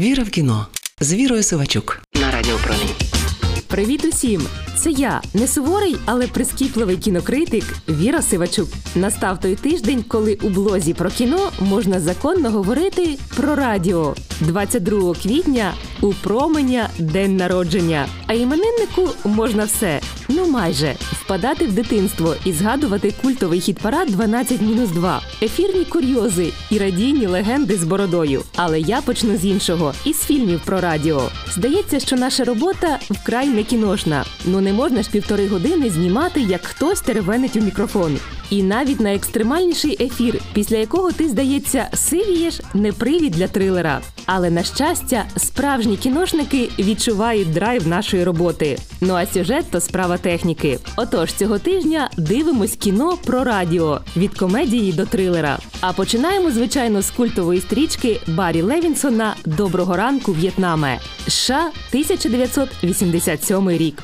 Віра в кіно з Вірою Сивачук на Радіо Промінь. Привіт усім! Це я, не суворий, але прискіпливий кінокритик Віра Сивачук. Настав той тиждень, коли у блозі про кіно можна законно говорити про радіо. 22 квітня у променя день народження. А імениннику можна все. Ну майже впадати в дитинство і згадувати культовий хіт-парад 12 мінус 2, ефірні курйози і радійні легенди з бородою. Але я почну з іншого із фільмів про радіо. Здається, що наша робота вкрай не кіношна. Ну не можна ж півтори години знімати, як хтось теревенить у мікрофон. І навіть на екстремальніший ефір, після якого ти, здається, сивієш, не привід для трилера. Але на щастя, справжні кіношники відчувають драйв нашої роботи. Ну а сюжет то справа техніки. Отож, цього тижня дивимось кіно про радіо від комедії до трилера. А починаємо, звичайно, з культової стрічки Баррі Левінсона Доброго ранку, В'єтнаме. США 1987 рік.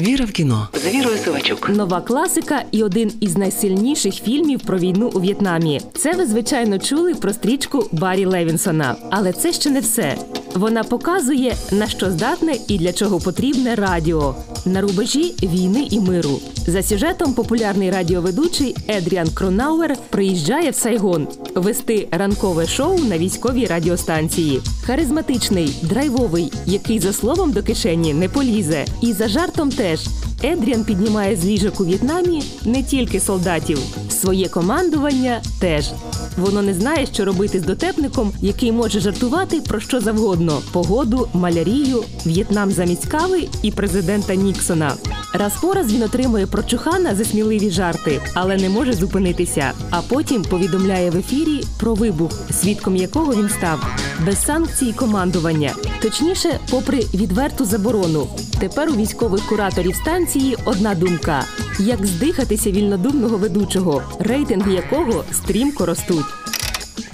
Віра в кіно з Вірою Сивачук. Нова класика і один із найсильніших фільмів про війну у В'єтнамі. Це ви звичайно чули про стрічку Баррі Левінсона. Але це ще не все. Вона показує на що здатне і для чого потрібне радіо на рубежі війни і миру. За сюжетом популярний радіоведучий Едріан Кронауер приїжджає в Сайгон вести ранкове шоу на військовій радіостанції. Харизматичний, драйвовий, який за словом до кишені не полізе, і за жартом теж. Едріан піднімає з ліжок у В'єтнамі не тільки солдатів, своє командування теж. Воно не знає, що робити з дотепником, який може жартувати про що завгодно: погоду, малярію, В'єтнам замість кави і президента Ніксона. Раз по раз він отримує прочухана за сміливі жарти, але не може зупинитися. А потім повідомляє в ефірі про вибух, свідком якого він став, без санкцій командування. Точніше, попри відверту заборону. Тепер у військових кураторів станції одна думка: як здихатися вільнодумного ведучого, рейтинги якого стрімко ростуть.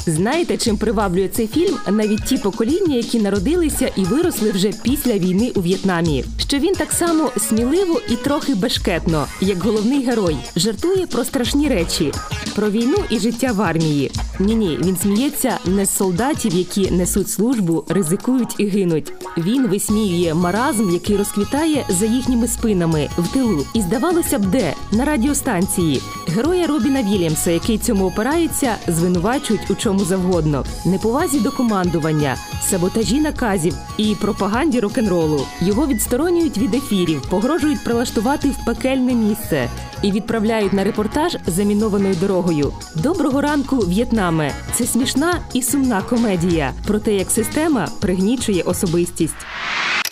Знаєте, чим приваблює цей фільм навіть ті покоління, які народилися і виросли вже після війни у В'єтнамі? Що він так само сміливо і трохи бешкетно, як головний герой, жартує про страшні речі, про війну і життя в армії. Ні, ні, він сміється не з солдатів, які несуть службу, ризикують і гинуть. Він висміює маразм, який розквітає за їхніми спинами в тилу. І здавалося б, де на радіостанції героя Робіна Вільямса, який цьому опирається, звинувачують у чому завгодно, неповазі до командування, саботажі наказів і пропаганді рок-н-ролу. Його відсторонюють від ефірів, погрожують прилаштувати в пекельне місце і відправляють на репортаж замінованою дорогою. Доброго ранку, В'єтнаме! Це смішна і сумна комедія про те, як система пригнічує особистість.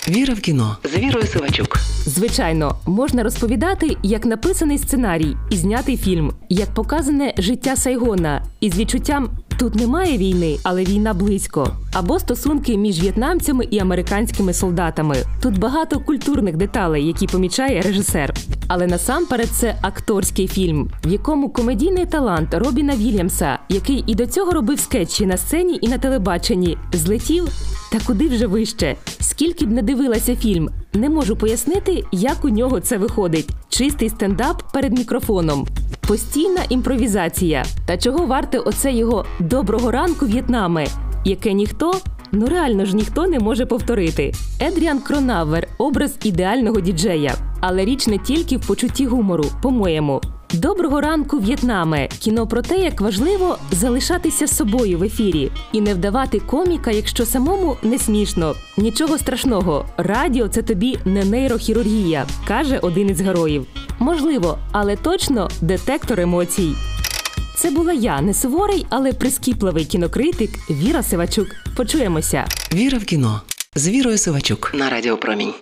Віра в кіно з Вірою Сивачук. Звичайно, можна розповідати, як написаний сценарій і знятий фільм, як показане життя Сайгона із відчуттям. Тут немає війни, але війна близько. Або стосунки між в'єтнамцями і американськими солдатами. Тут багато культурних деталей, які помічає режисер. Але насамперед це акторський фільм, в якому комедійний талант Робіна Вільямса, який і до цього робив скетчі на сцені і на телебаченні, злетів та куди вже вище. Скільки б не дивилася фільм, не можу пояснити, як у нього це виходить. Чистий стендап перед мікрофоном. Постійна імпровізація. Та чого варте оце його доброго ранку В'єтнаме, яке ніхто, ну реально ж ніхто не може повторити. Едріан Кронавер образ ідеального діджея. Але річ не тільки в почутті гумору, по-моєму. Доброго ранку, В'єтнаме! Кіно про те, як важливо залишатися собою в ефірі і не вдавати коміка, якщо самому не смішно. Нічого страшного, радіо це тобі не нейрохірургія, каже один із героїв. Можливо, але точно детектор емоцій. Це була я, не суворий, але прискіпливий кінокритик Віра Сивачук. Почуємося. Віра в кіно з Вірою Сивачук на Радіо Промінь.